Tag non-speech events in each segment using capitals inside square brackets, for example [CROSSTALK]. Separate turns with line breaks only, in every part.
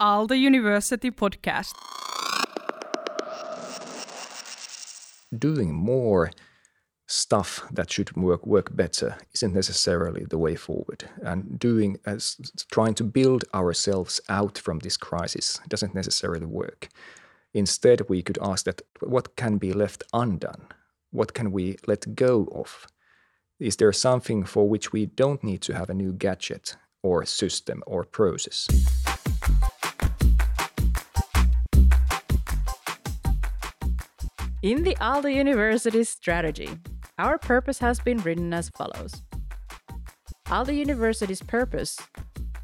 Aalto University podcast.
Doing more stuff that should work work better isn't necessarily the way forward. And doing uh, as trying to build ourselves out from this crisis doesn't necessarily work. Instead we could ask that what can be left undone? What can we let go of? Is there something for which we don't need to have a new gadget or system or process
In the Aalto University strategy, our purpose has been written as follows Aalto University's purpose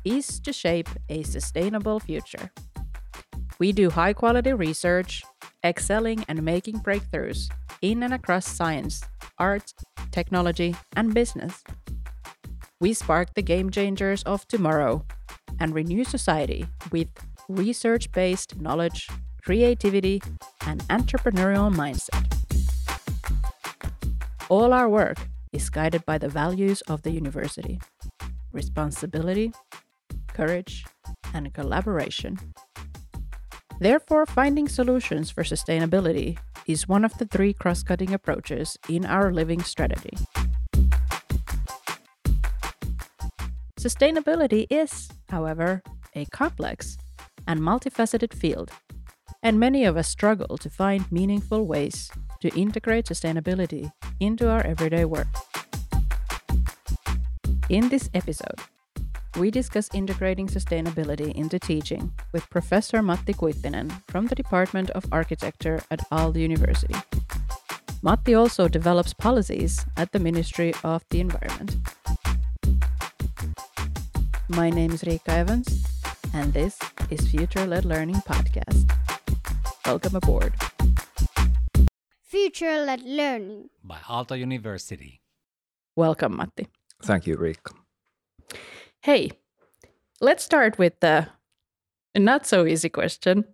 is to shape a sustainable future. We do high quality research, excelling and making breakthroughs in and across science, art, technology, and business. We spark the game changers of tomorrow and renew society with research based knowledge, creativity, and entrepreneurial mindset. All our work is guided by the values of the university responsibility, courage, and collaboration. Therefore, finding solutions for sustainability is one of the three cross cutting approaches in our living strategy. Sustainability is, however, a complex and multifaceted field, and many of us struggle to find meaningful ways to integrate sustainability into our everyday work. In this episode, we discuss integrating sustainability into teaching with Professor Matti Kuittinen from the Department of Architecture at Aalto University. Matti also develops policies at the Ministry of the Environment. My name is Riikka Evans, and this is Future Led Learning Podcast. Welcome aboard.
Future led learning.
by Aalto University.
Welcome, Matti.
thank you Riikka
Hey, let's start with the not so easy question.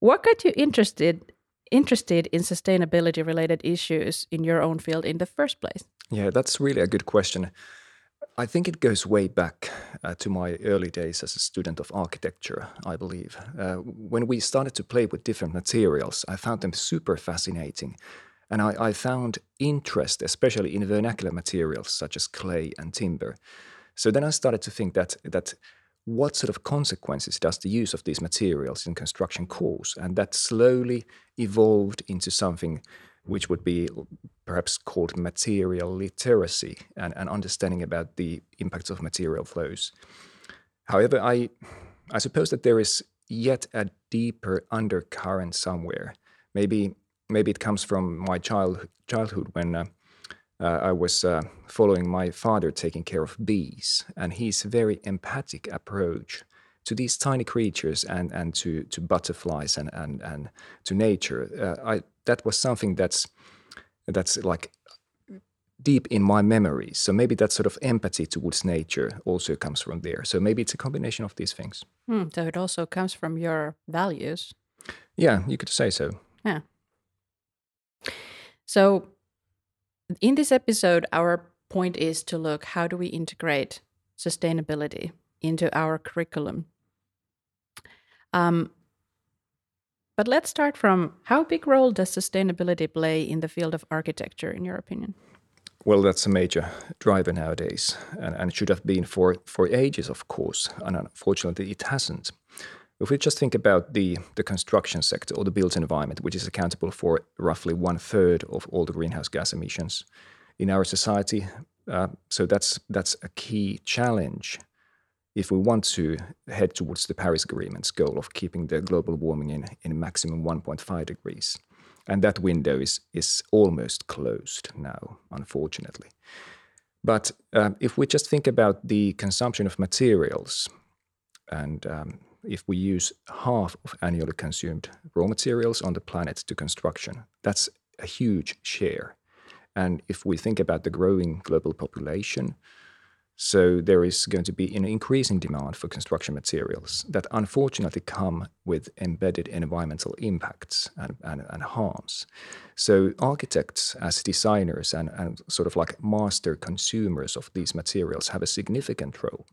What got you interested interested in sustainability related issues in your own field in the first place?
Yeah, that's really a good question. I think it goes way back uh, to my early days as a student of architecture, I believe. Uh, when we started to play with different materials, I found them super fascinating. And I, I found interest, especially in vernacular materials such as clay and timber. So then I started to think that, that what sort of consequences does the use of these materials in construction cause? And that slowly evolved into something which would be perhaps called material literacy and, and understanding about the impacts of material flows. However, I, I suppose that there is yet a deeper undercurrent somewhere. Maybe, maybe it comes from my child, childhood when uh, uh, I was uh, following my father taking care of bees, and his very empathic approach to these tiny creatures and, and to, to butterflies and, and, and to nature. Uh, I, that was something that's, that's like deep in my memories. So maybe that sort of empathy towards nature also comes from there. So maybe it's a combination of these things.
Hmm, so it also comes from your values.
Yeah, you could say so.
Yeah. So in this episode, our point is to look how do we integrate sustainability into our curriculum. Um, but let's start from how big role does sustainability play in the field of architecture, in your opinion?
Well, that's a major driver nowadays, and, and it should have been for, for ages, of course, and unfortunately it hasn't. If we just think about the, the construction sector or the built environment, which is accountable for roughly one third of all the greenhouse gas emissions in our society, uh, so that's that's a key challenge if we want to head towards the Paris Agreement's goal of keeping the global warming in, in maximum 1.5 degrees. And that window is, is almost closed now, unfortunately. But um, if we just think about the consumption of materials, and um, if we use half of annually consumed raw materials on the planet to construction, that's a huge share. And if we think about the growing global population, so there is going to be an increasing demand for construction materials that unfortunately come with embedded environmental impacts and, and, and harms. So architects as designers and, and sort of like master consumers of these materials have a significant role.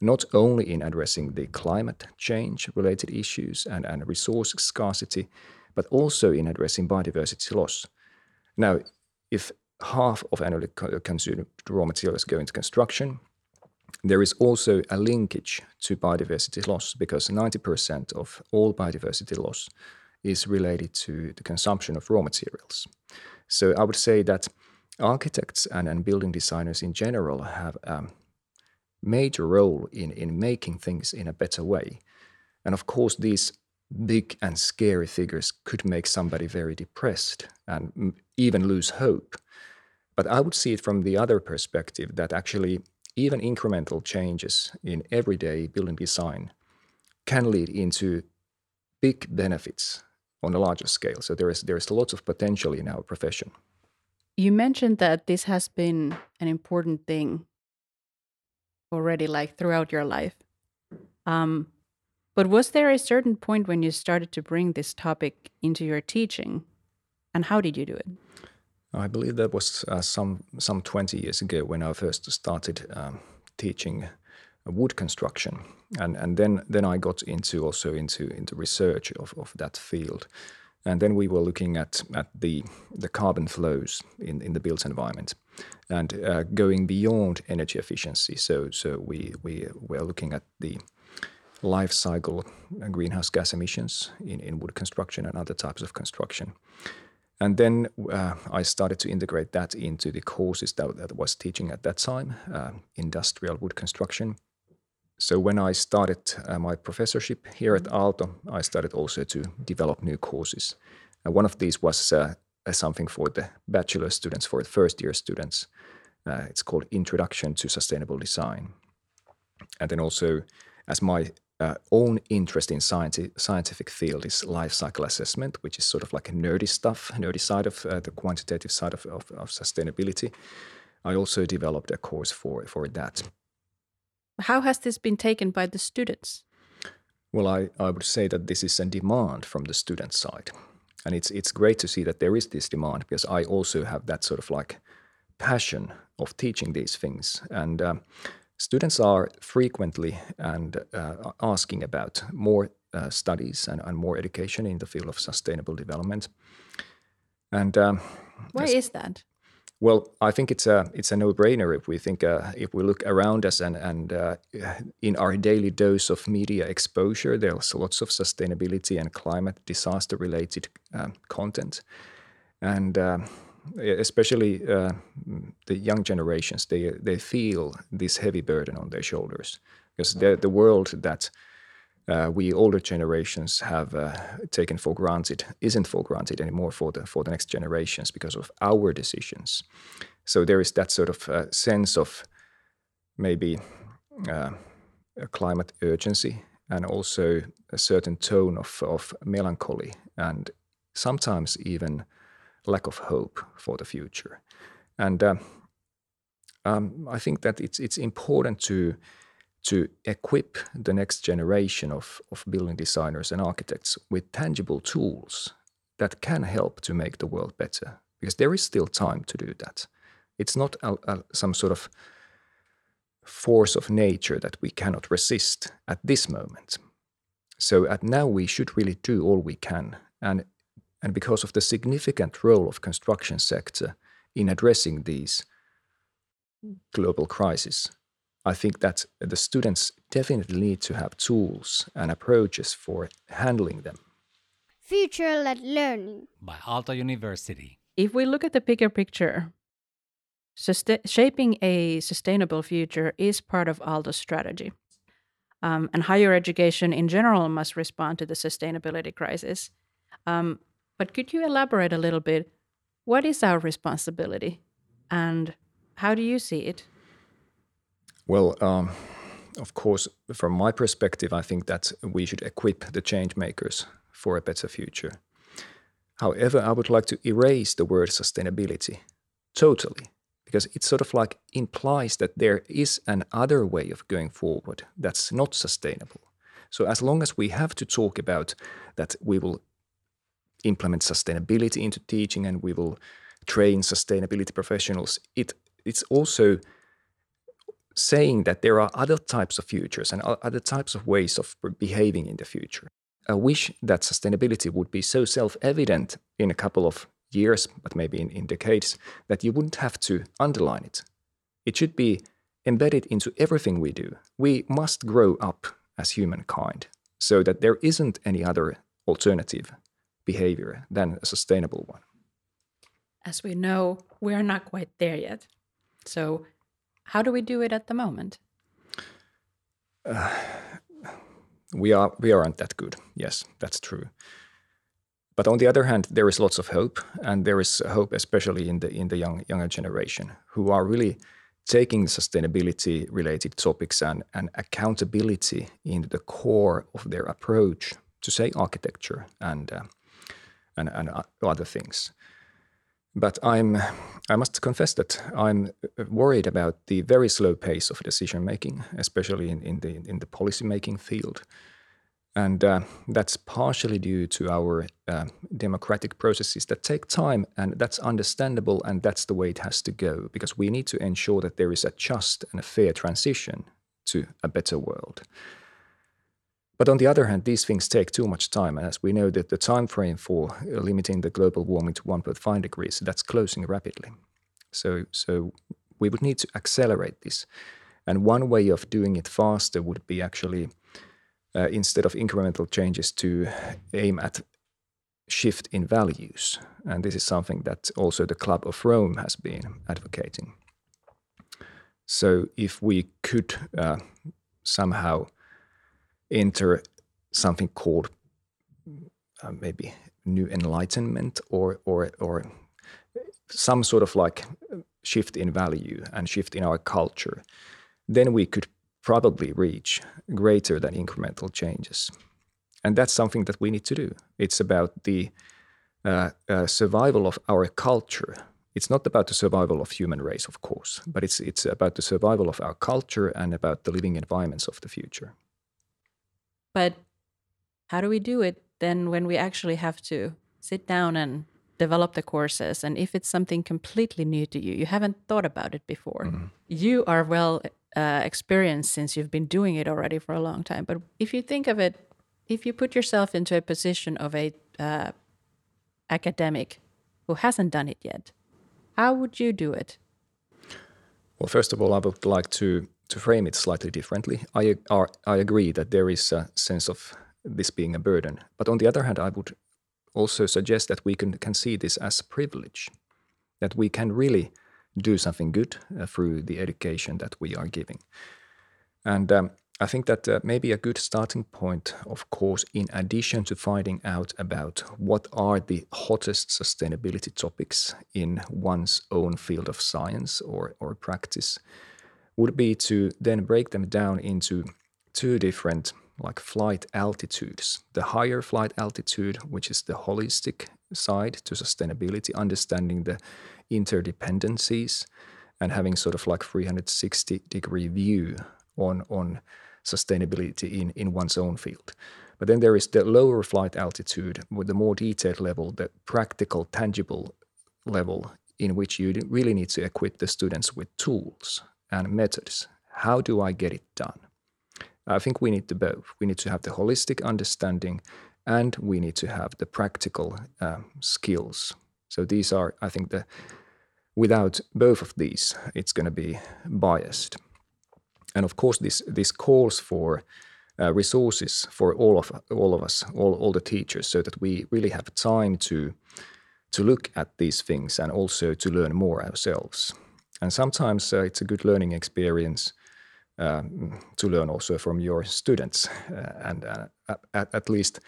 not only in addressing the climate change related issues and, and resource scarcity, but also in addressing biodiversity loss. Now, if half of annually consumed raw materials go into construction, there is also a linkage to biodiversity loss because 90% of all biodiversity loss is related to the consumption of raw materials. So I would say that architects and, and building designers in general have a major role in, in making things in a better way. And of course, these big and scary figures could make somebody very depressed and even lose hope. But I would see it from the other perspective that actually even incremental changes in everyday building design can lead into big benefits on a larger scale. So there is there is lots of potential in our profession.
You mentioned that this has been an important thing already, like throughout your life. Um, but was there a certain point when you started to bring this topic into your teaching, and how did you do it?
I believe that was uh, some some 20 years ago when I first started um, teaching wood construction, and and then then I got into also into into research of, of that field, and then we were looking at at the the carbon flows in in the built environment, and uh, going beyond energy efficiency. So so we we were looking at the life cycle greenhouse gas emissions in, in wood construction and other types of construction. And then uh, I started to integrate that into the courses that, that I was teaching at that time, uh, industrial wood construction. So when I started uh, my professorship here at Aalto, I started also to develop new courses. And one of these was uh, something for the bachelor students, for the first year students. Uh, it's called Introduction to Sustainable Design. And then also, as my uh, own interest in science, scientific field is life cycle assessment, which is sort of like a nerdy stuff, nerdy side of uh, the quantitative side of, of, of, sustainability. I also developed a course for, for that.
How has this been taken by the students?
Well, I, I would say that this is a demand from the student side. And it's, it's great to see that there is this demand because I also have that sort of like passion of teaching these things. And um, students are frequently and uh, asking about more uh, studies and, and, more education in the field of sustainable development. And um,
why is that?
Well, I think it's a it's a no-brainer if we think uh, if we look around us and and uh, in our daily dose of media exposure, there's lots of sustainability and climate disaster-related um, content, and um, especially uh, the young generations, they they feel this heavy burden on their shoulders because the the world that uh, we older generations have uh, taken for granted isn't for granted anymore for the for the next generations because of our decisions. So there is that sort of uh, sense of maybe uh, a climate urgency and also a certain tone of of melancholy and sometimes even lack of hope for the future. And uh, um, I think that it's it's important to to equip the next generation of, of building designers and architects with tangible tools that can help to make the world better. Because there is still time to do that. It's not a, a, some sort of force of nature that we cannot resist at this moment. So at now we should really do all we can. And and because of the significant role of construction sector in addressing these global crises, I think that the students definitely need to have tools and approaches for handling them.
Future led learning
by Aalto University.
If we look at the bigger picture, shaping a sustainable future is part of Aalto's strategy. Um, and higher education in general must respond to the sustainability crisis. Um, but could you elaborate a little bit? What is our responsibility and how do you see it?
Well, um, of course, from my perspective, I think that we should equip the change makers for a better future. However, I would like to erase the word sustainability totally because it sort of like implies that there is an other way of going forward that's not sustainable. So as long as we have to talk about that we will implement sustainability into teaching and we will train sustainability professionals, it it's also saying that there are other types of futures and other types of ways of behaving in the future. I wish that sustainability would be so self evident in a couple of years, but maybe in, in decades, that you wouldn't have to underline it. It should be embedded into everything we do. We must grow up as humankind so that there isn't any other alternative behavior than a sustainable one.
As we know, we are not quite there yet. So, how do we do it at the moment?
Uh, [SIGHS] we are we aren't that good. Yes, that's true. But on the other hand, there is lots of hope, and there is hope, especially in the in the young younger generation, who are really taking sustainability related topics and, and accountability into the core of their approach to say architecture and uh, and, and other things. But I'm, I must confess that I'm worried about the very slow pace of decision making, especially in, in the in the policy making field, and uh, that's partially due to our uh, democratic processes that take time, and that's understandable, and that's the way it has to go because we need to ensure that there is a just and a fair transition to a better world. But on the other hand, these things take too much time, and as we know that the time frame for uh, limiting the global warming to 1.5 degrees that's closing rapidly. So, so we would need to accelerate this, and one way of doing it faster would be actually uh, instead of incremental changes to aim at shift in values, and this is something that also the Club of Rome has been advocating. So, if we could uh, somehow enter something called uh, maybe new enlightenment or or or some sort of like shift in value and shift in our culture, then we could probably reach greater than incremental changes. And that's something that we need to do. It's about the uh, uh, survival of our culture. It's not about the survival of human race, of course, but it's it's about the survival of our culture and about the living environments of the future.
But how do we do it then when we actually have to sit down and develop the courses? And if it's something completely new to you, you haven't thought about it before, mm. you are well uh, experienced since you've been doing it already for a long time. But if you think of it, if you put yourself into a position of a uh, academic who hasn't done it yet, how would you do it?
Well, first of all, I would like to to frame it slightly differently, I, are, I agree that there is a sense of this being a burden. But on the other hand, I would also suggest that we can, can see this as a privilege, that we can really do something good uh, through the education that we are giving. And um, I think that uh, maybe a good starting point, of course, in addition to finding out about what are the hottest sustainability topics in one's own field of science or, or practice, would be to then break them down into two different like flight altitudes. The higher flight altitude, which is the holistic side to sustainability, understanding the interdependencies and having sort of like 360 degree view on on sustainability in, in one's own field. But then there is the lower flight altitude with the more detailed level, the practical, tangible level in which you really need to equip the students with tools and methods. How do I get it done? I think we need the both. We need to have the holistic understanding and we need to have the practical um, skills. So these are, I think, the without both of these, it's going to be biased. And of course, this this calls for uh, resources for all of all of us, all all the teachers, so that we really have time to to look at these things and also to learn more ourselves. And sometimes uh, it's a good learning experience um, to learn also from your students. Uh, and uh, at, at, least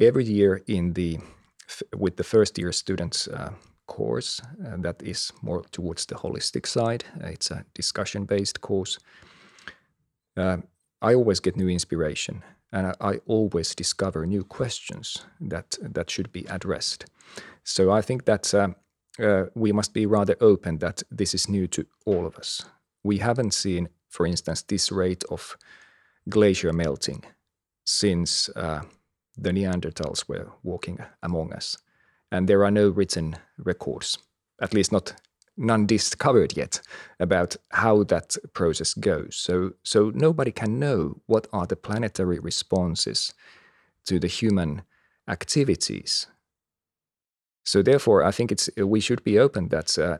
every year in the with the first year students uh, course uh, that is more towards the holistic side. Uh, it's a discussion based course. Uh, I always get new inspiration and I, I, always discover new questions that that should be addressed. So I think that uh, we must be rather open that this is new to all of us. We haven't seen, for instance, this rate of glacier melting since uh, the Neanderthals were walking among us. And there are no written records, at least not none discovered yet about how that process goes. So, so nobody can know what are the planetary responses to the human activities. So, therefore, I think it's we should be open that uh,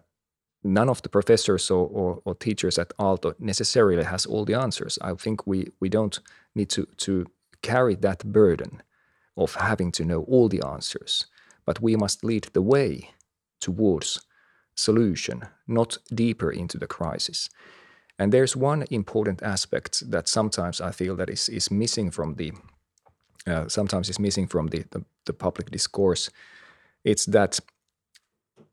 none of the professors or, or, or, teachers at Aalto necessarily has all the answers. I think we we don't need to to carry that burden of having to know all the answers, but we must lead the way towards solution, not deeper into the crisis. And there's one important aspect that sometimes I feel that is, is missing from the uh, sometimes is missing from the, the, the public discourse. It's that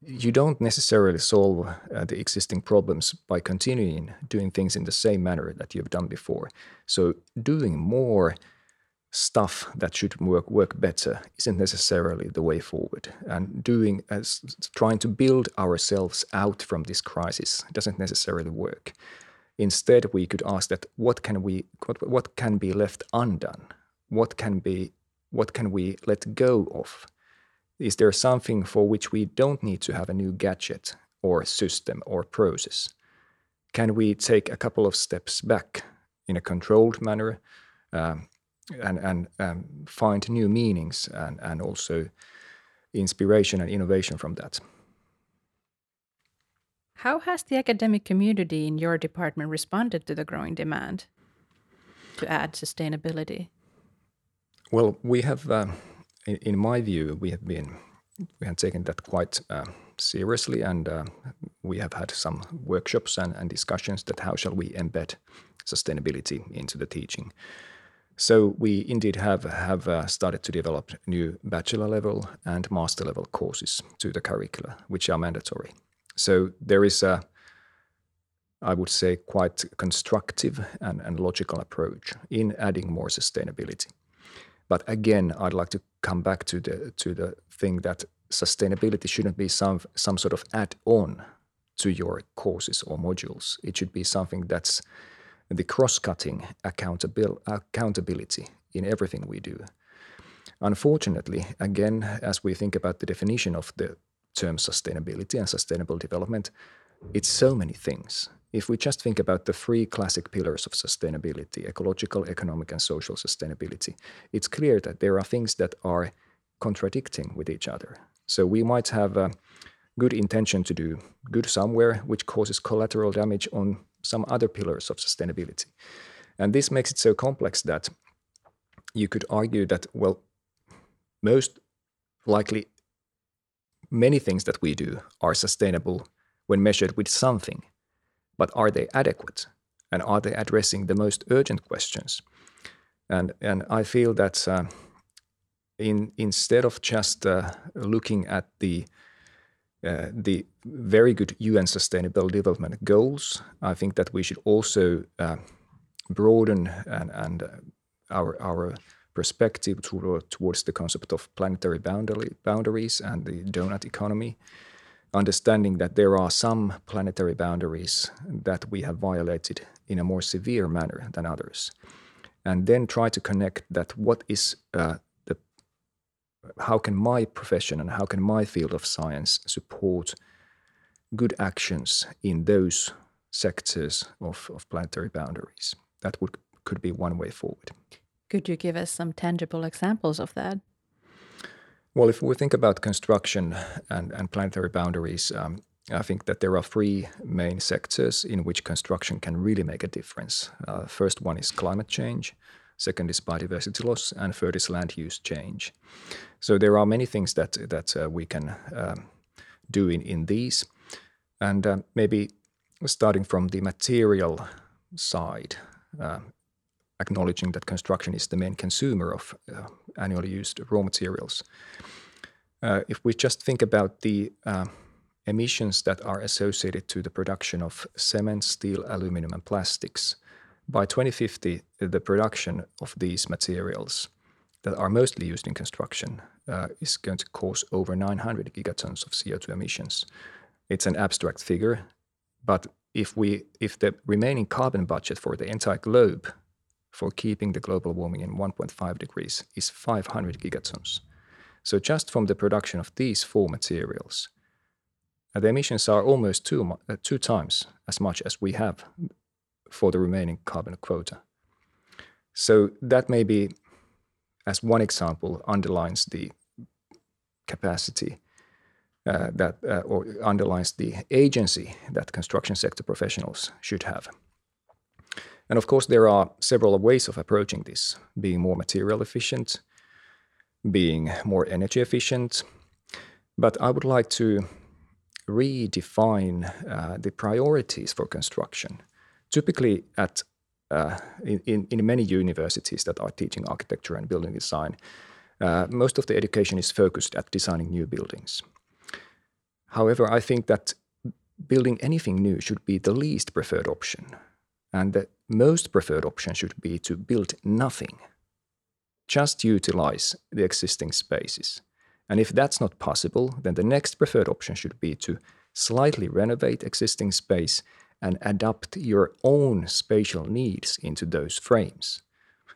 you don't necessarily solve uh, the existing problems by continuing doing things in the same manner that you've done before. So doing more stuff that should work work better isn't necessarily the way forward. And doing as trying to build ourselves out from this crisis doesn't necessarily work. Instead, we could ask that what can we what, what can be left undone? What can be what can we let go of? Is there something for which we don't need to have a new gadget or system or process? Can we take a couple of steps back in a controlled manner? Um, and, and um, find new meanings and, and also inspiration and innovation from that.
How has the academic community in your department responded to the growing demand to add sustainability?
Well, we have, uh, in, in, my view, we have been we have taken that quite uh, seriously, and uh, we have had some workshops and, and discussions that how shall we embed sustainability into the teaching. So we indeed have have uh, started to develop new bachelor level and master level courses to the curricula, which are mandatory. So there is a, I would say, quite constructive and, and logical approach in adding more sustainability. But again, I'd like to come back to the to the thing that sustainability shouldn't be some some sort of add-on to your courses or modules. It should be something that's the cross-cutting accountabil- accountability in everything we do. Unfortunately, again, as we think about the definition of the term sustainability and sustainable development, it's so many things. If we just think about the three classic pillars of sustainability ecological, economic, and social sustainability it's clear that there are things that are contradicting with each other. So we might have a good intention to do good somewhere, which causes collateral damage on some other pillars of sustainability. And this makes it so complex that you could argue that, well, most likely many things that we do are sustainable when measured with something, but are they adequate? And are they addressing the most urgent questions? And, and I feel that uh, in, instead of just uh, looking at the uh, the very good UN Sustainable Development Goals. I think that we should also uh, broaden and, and uh, our our perspective toward, towards the concept of planetary boundary, boundaries and the donut economy, understanding that there are some planetary boundaries that we have violated in a more severe manner than others, and then try to connect that what is uh, how can my profession and how can my field of science support good actions in those sectors of, of planetary boundaries? That would could be one way forward.
Could you give us some tangible examples of that?
Well, if we think about construction and, and planetary boundaries, um, I think that there are three main sectors in which construction can really make a difference. Uh, first one is climate change, second is biodiversity loss, and third is land use change. So there are many things that that uh, we can um, do in in these, and uh, maybe starting from the material side, uh, acknowledging that construction is the main consumer of uh, annually used raw materials. Uh, if we just think about the uh, emissions that are associated to the production of cement, steel, aluminum, and plastics, by 2050, the production of these materials that are mostly used in construction uh, is going to cause over 900 gigatons of CO2 emissions. It's an abstract figure, but if we if the remaining carbon budget for the entire globe for keeping the global warming in 1.5 degrees is 500 gigatons. So just from the production of these four materials, Uh, the emissions are almost two, uh, two times as much as we have for the remaining carbon quota. So that maybe, as one example, underlines the capacity uh, that uh, or underlines the agency that construction sector professionals should have. And of course, there are several ways of approaching this: being more material efficient, being more energy efficient. But I would like to redefine uh, the priorities for construction. Typically, at uh, in, in many universities that are teaching architecture and building design, uh, most of the education is focused at designing new buildings. However, I think that building anything new should be the least preferred option, and the most preferred option should be to build nothing. Just utilize the existing spaces. And if that's not possible, then the next preferred option should be to slightly renovate existing space and adapt your own spatial needs into those frames.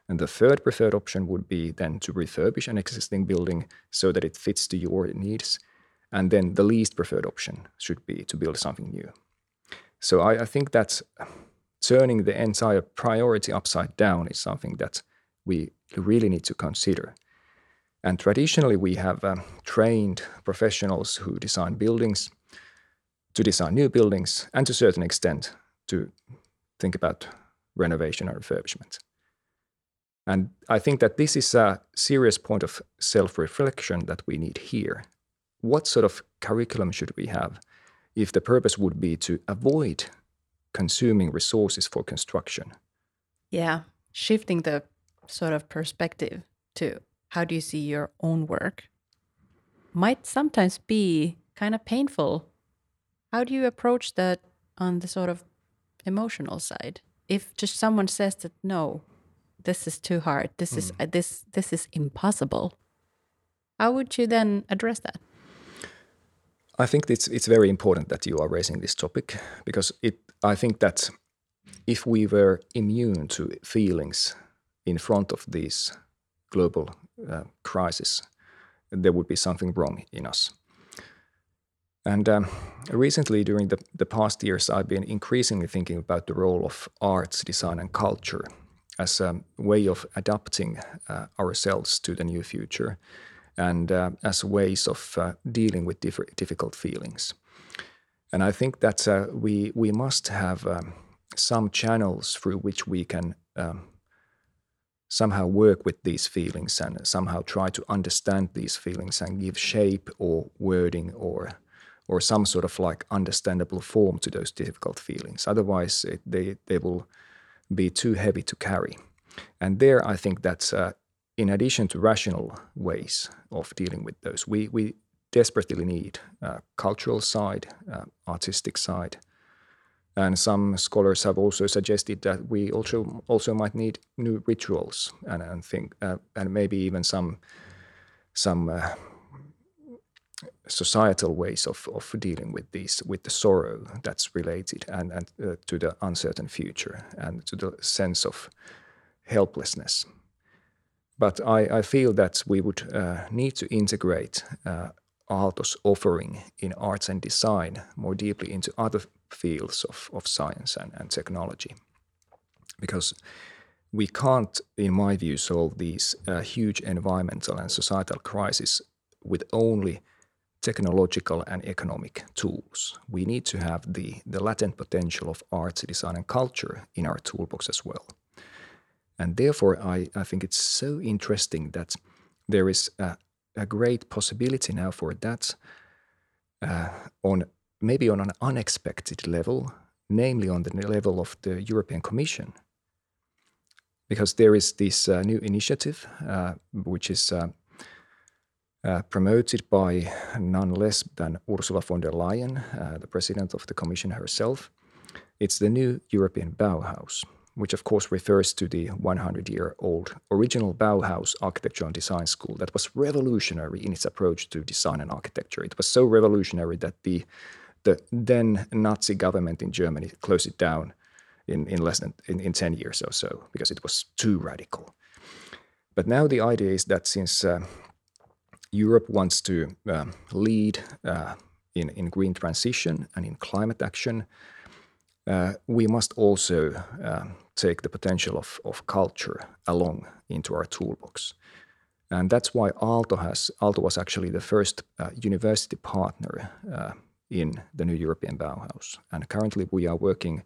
And the third preferred option would be then to refurbish an existing building so that it fits to your needs. And then the least preferred option should be to build something new. So I, I think that turning the entire priority upside down is something that we really need to consider. And traditionally, we have um, trained professionals who design buildings to design new buildings and to a certain extent to think about renovation and refurbishment. And I think that this is a serious point of self reflection that we need here. What sort of curriculum should we have if the purpose would be to avoid consuming resources for construction?
Yeah, shifting the sort of perspective to how do you see your own work might sometimes be kind of painful. How do you approach that on the sort of emotional side? If just someone says that no, this is too hard, this mm. is uh, this this is impossible, how would you then address that?
I think it's it's very important that you are raising this topic because it. I think that if we were immune to feelings in front of these global uh, crisis, there would be something wrong in us. And um, recently, during the, the past years, I've been increasingly thinking about the role of arts, design, and culture as a way of adapting uh, ourselves to the new future and uh, as ways of uh, dealing with diff- difficult feelings. And I think that uh, we, we must have um, some channels through which we can um, somehow work with these feelings and somehow try to understand these feelings and give shape or wording or or some sort of like understandable form to those difficult feelings. Otherwise, it, they they will be too heavy to carry. And there, I think that's uh, in addition to rational ways of dealing with those, we we desperately need uh, cultural side, uh, artistic side, and some scholars have also suggested that we also also might need new rituals and, and think uh, and maybe even some some uh, societal ways of, of dealing with these with the sorrow that's related and, and uh, to the uncertain future and to the sense of helplessness. But I, feel that we would uh, need to integrate uh, Aalto's offering in arts and design more deeply into other fields of, science and, technology. Because we can't, in my view, solve these uh, huge environmental and societal crises with only technological and economic tools. We need to have the latent potential of arts, design, and culture in our toolbox as well. And therefore, I, I think it's so interesting that there is a, a great possibility now for that uh, on maybe on an unexpected level, namely on the level of the European Commission. Because there is this uh, new initiative, uh, which is uh, uh, promoted by none less than Ursula von der Leyen, uh, the president of the Commission herself. It's the new European Bauhaus, which of course refers to the 100 year old original Bauhaus architecture and design school that was revolutionary in its approach to design and architecture. It was so revolutionary that the the then Nazi government in Germany closed it down in, in less than in, in 10 years or so because it was too radical. But now the idea is that since uh, Europe wants to um, lead uh, in, in green transition and in climate action, uh, we must also uh, take the potential of, of culture along into our toolbox. And that's why Aalto has Aalto was actually the first uh, university partner uh, in the new European Bauhaus. And currently we are working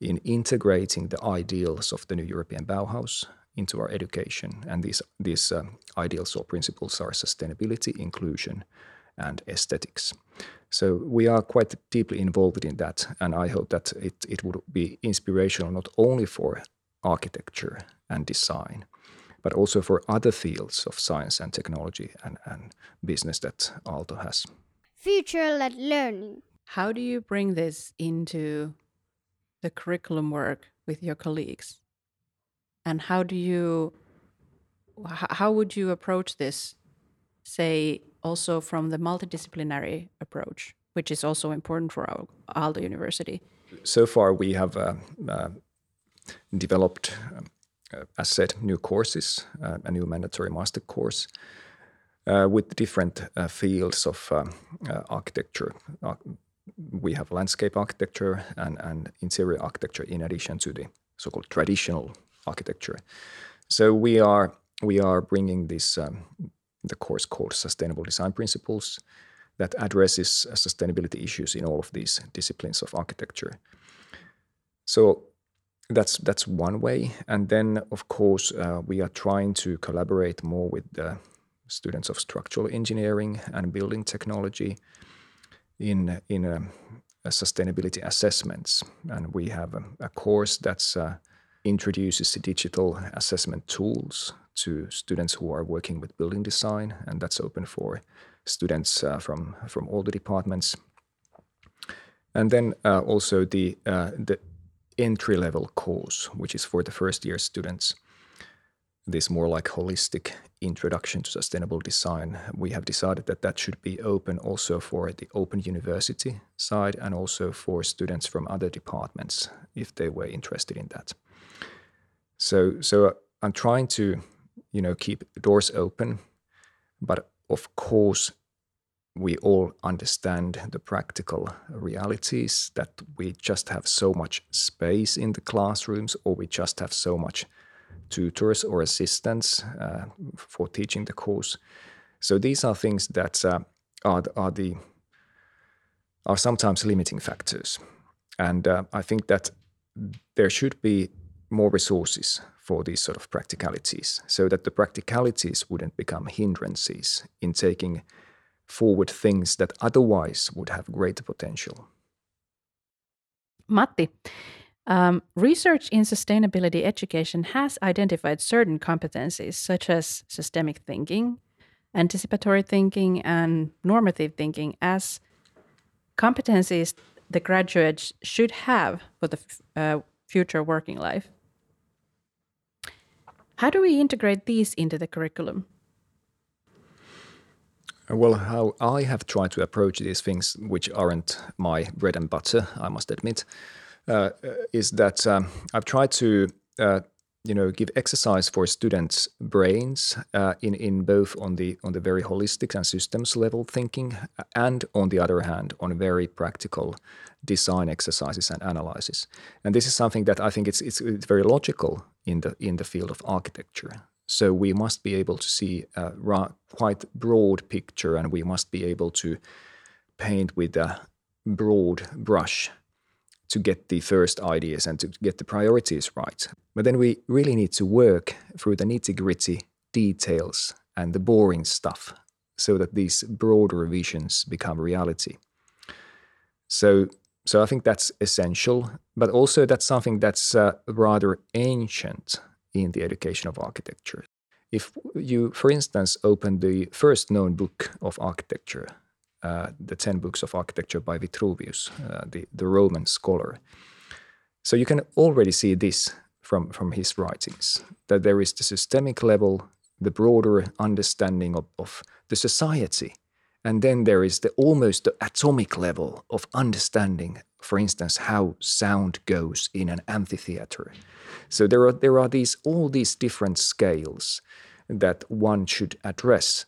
in integrating the ideals of the new European Bauhaus into our education. And these, these uh, ideals or principles are sustainability, inclusion, and aesthetics. So we are quite deeply involved in that, and I hope that it, it would be inspirational not only for architecture and design, but also for other fields of science and technology and, and business that Aalto has.
Future-led learning.
How do you bring this into the curriculum work with your colleagues? And how do you how would you approach this say also from the multidisciplinary approach, which is also important for our Aalto University?
So far, we have uh, uh, developed, uh, as said, new courses, uh, a new mandatory master course uh, with different uh, fields of um, architecture. we have landscape architecture and, and interior architecture in addition to the so-called traditional architecture. So we are we are bringing this um, the course called Sustainable Design Principles that addresses sustainability issues in all of these disciplines of architecture. So that's that's one way, and then of course uh, we are trying to collaborate more with the students of structural engineering and building technology in in a, um, a sustainability assessments, and we have a, a course that's uh, introduces the digital assessment tools to students who are working with building design, and that's open for students uh, from from all the departments. And then uh, also the uh, the entry level course, which is for the first year students. This more like holistic introduction to sustainable design. We have decided that that should be open also for the open university side and also for students from other departments if they were interested in that. So so I'm trying to you know keep doors open, but of course we all understand the practical realities that we just have so much space in the classrooms or we just have so much tutors or assistants uh, for teaching the course. So these are things that uh, are, are the are sometimes limiting factors, and uh, I think that there should be more resources for these sort of practicalities so that the practicalities wouldn't become hindrances in taking forward things that otherwise would have greater potential.
Matti, um, research in sustainability education has identified certain competencies such as systemic thinking, anticipatory thinking, and normative thinking as competencies the graduates should have for the uh, future working life. How do we integrate these into the curriculum?
Well, how I have tried to approach these things, which aren't my bread and butter, I must admit, uh, is that um, I've tried to, uh, you know, give exercise for students' brains uh, in in both on the on the very holistic and systems level thinking, and on the other hand, on very practical design exercises and analysis. And this is something that I think it's it's, it's very logical in the in the field of architecture. So we must be able to see a ra- quite broad picture, and we must be able to paint with a broad brush to get the first ideas and to get the priorities right. But then we really need to work through the nitty gritty details and the boring stuff so that these broader visions become reality. So so I think that's essential, but also that's something that's uh, rather ancient in the education of architecture. If you, for instance, open the first known book of architecture, uh, the 10 books of architecture by Vitruvius, uh, the, the Roman scholar, so you can already see this from, from his writings that there is the systemic level, the broader understanding of, of the society and then there is the almost the atomic level of understanding, for instance, how sound goes in an amphitheater. So there are there are these all these different scales that one should address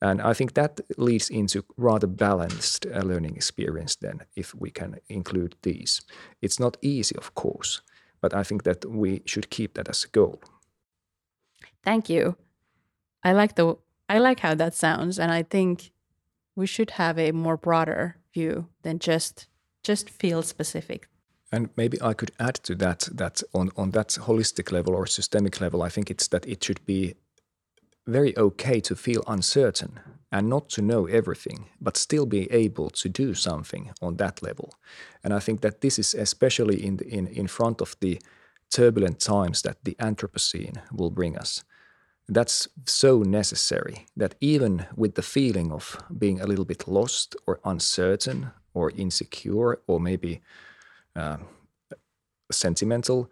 And I think that leads into rather balanced uh, learning experience then, if we can include these. It's not easy, of course, but I think that we should keep that as a goal.
Thank you. I like the I like how that sounds, and I think we should have a more broader view than just just field specific.
And maybe I could add to that that on, on that holistic level or systemic level, I think it's that it should be very okay to feel uncertain and not to know everything, but still be able to do something on that level. And I think that this is especially in, the, in, in front of the turbulent times that the Anthropocene will bring us. That's so necessary that even with the feeling of being a little bit lost or uncertain or insecure or maybe uh, sentimental,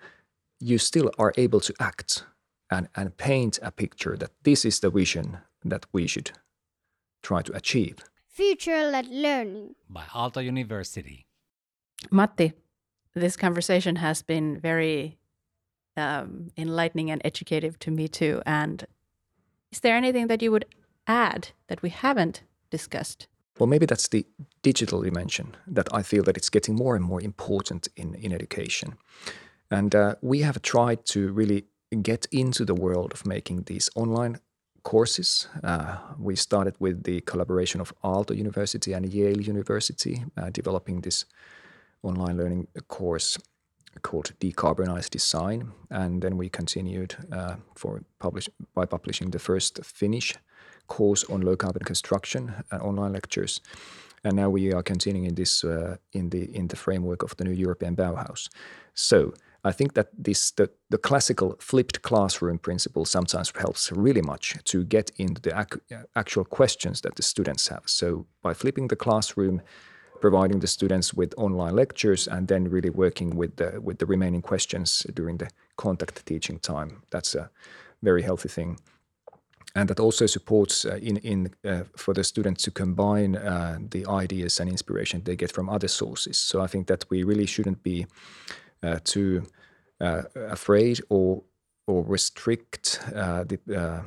you still are able to act and, and paint a picture that this is the vision that we should try to achieve.
Future led learning.
by Aalto University.
Matti, this conversation has been very um, enlightening and educative to me too. And is there anything that you would add that we haven't discussed?
Well, maybe that's the digital dimension that I feel that it's getting more and more important in, in education. And uh, we have tried to really get into the world of making these online courses. Uh, we started with the collaboration of Aalto University and Yale University, uh, developing this online learning course called Decarbonized Design. And then we continued uh, for publish, by publishing the first Finnish course on low carbon construction and online lectures. And now we are continuing this uh, in the in the framework of the new European Bauhaus. So I think that this the, the classical flipped classroom principle sometimes helps really much to get into the ac- actual questions that the students have. So by flipping the classroom, providing the students with online lectures, and then really working with the with the remaining questions during the contact teaching time, that's a very healthy thing and that also supports uh, in in uh, for the students to combine uh, the ideas and inspiration they get from other sources. So I think that we really shouldn't be uh, too uh, afraid or or restrict uh, the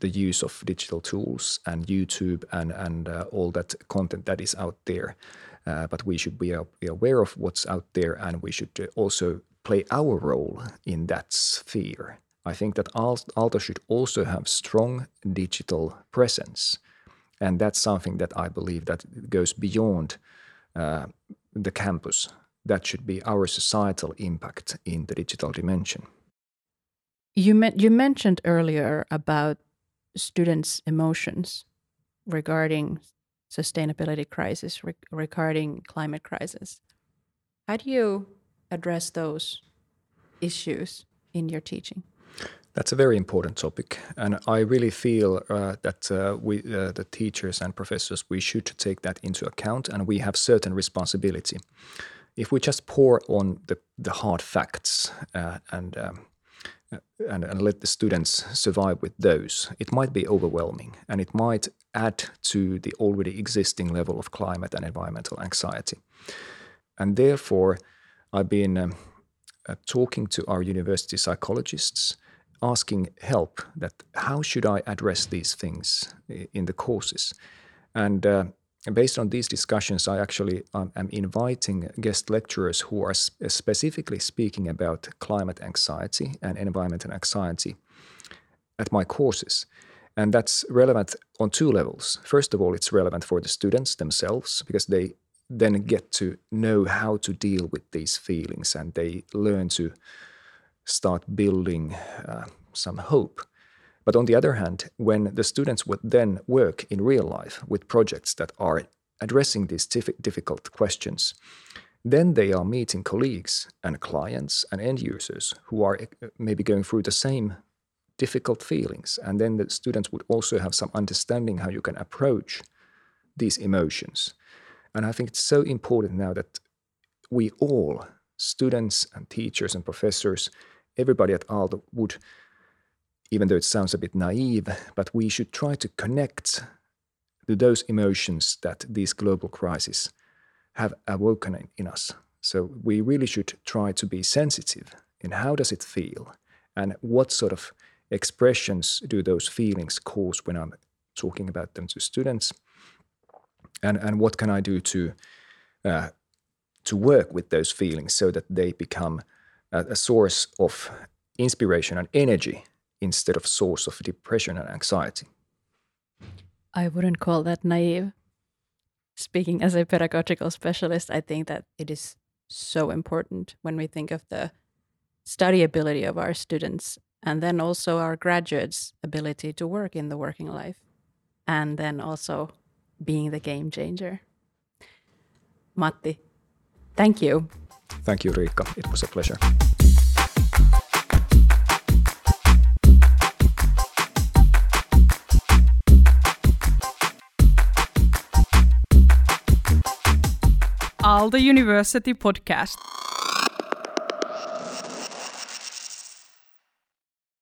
the use of digital tools and YouTube and and all that content that is out there. but we should be, aware of what's out there, and we should also play our role in that sphere. I think that Aalto should also have strong digital presence. And that's something that I believe that goes beyond uh, the campus. That should be our societal impact in the digital dimension.
You, me- you mentioned earlier about students' emotions regarding sustainability crisis, re- regarding climate crisis. How do you address those issues in your teaching?
That's a very important topic, and I really feel uh, that uh, we, uh, the teachers and professors, we should take that into account, and we have certain responsibility. If we just pour on the, the hard facts uh, and, um, uh, and and let the students survive with those, it might be overwhelming, and it might add to the already existing level of climate and environmental anxiety. And therefore, I've been um, uh, talking to our university psychologists asking help that how should I address these things in the courses? And uh, based on these discussions, I actually um, am inviting guest lecturers who are sp- specifically speaking about climate anxiety and environmental anxiety at my courses. And that's relevant on two levels. First of all, it's relevant for the students themselves because they then get to know how to deal with these feelings and they learn to start building uh, some hope. But on the other hand, when the students would then work in real life with projects that are addressing these difficult questions, then they are meeting colleagues and clients and end users who are uh, maybe going through the same difficult feelings. And then the students would also have some understanding how you can approach these emotions. And I think it's so important now that we all, students and teachers and professors, everybody at Aalto would, even though it sounds a bit naive, but we should try to connect to those emotions that these global crises have awoken in us. So we really should try to be sensitive in how does it feel and what sort of expressions do those feelings cause when I'm talking about them to students, and and what can I do to uh, to work with those feelings so that they become a, a source of inspiration and energy instead of source of depression and anxiety.
I wouldn't call that naive. Speaking as a pedagogical specialist, I think that it is so important when we think of the study ability of our students and then also our graduates' ability to work in the working life and then also being the game changer. Matti, thank you.
Thank you, Riikka. It was a pleasure.
Aalto University podcast.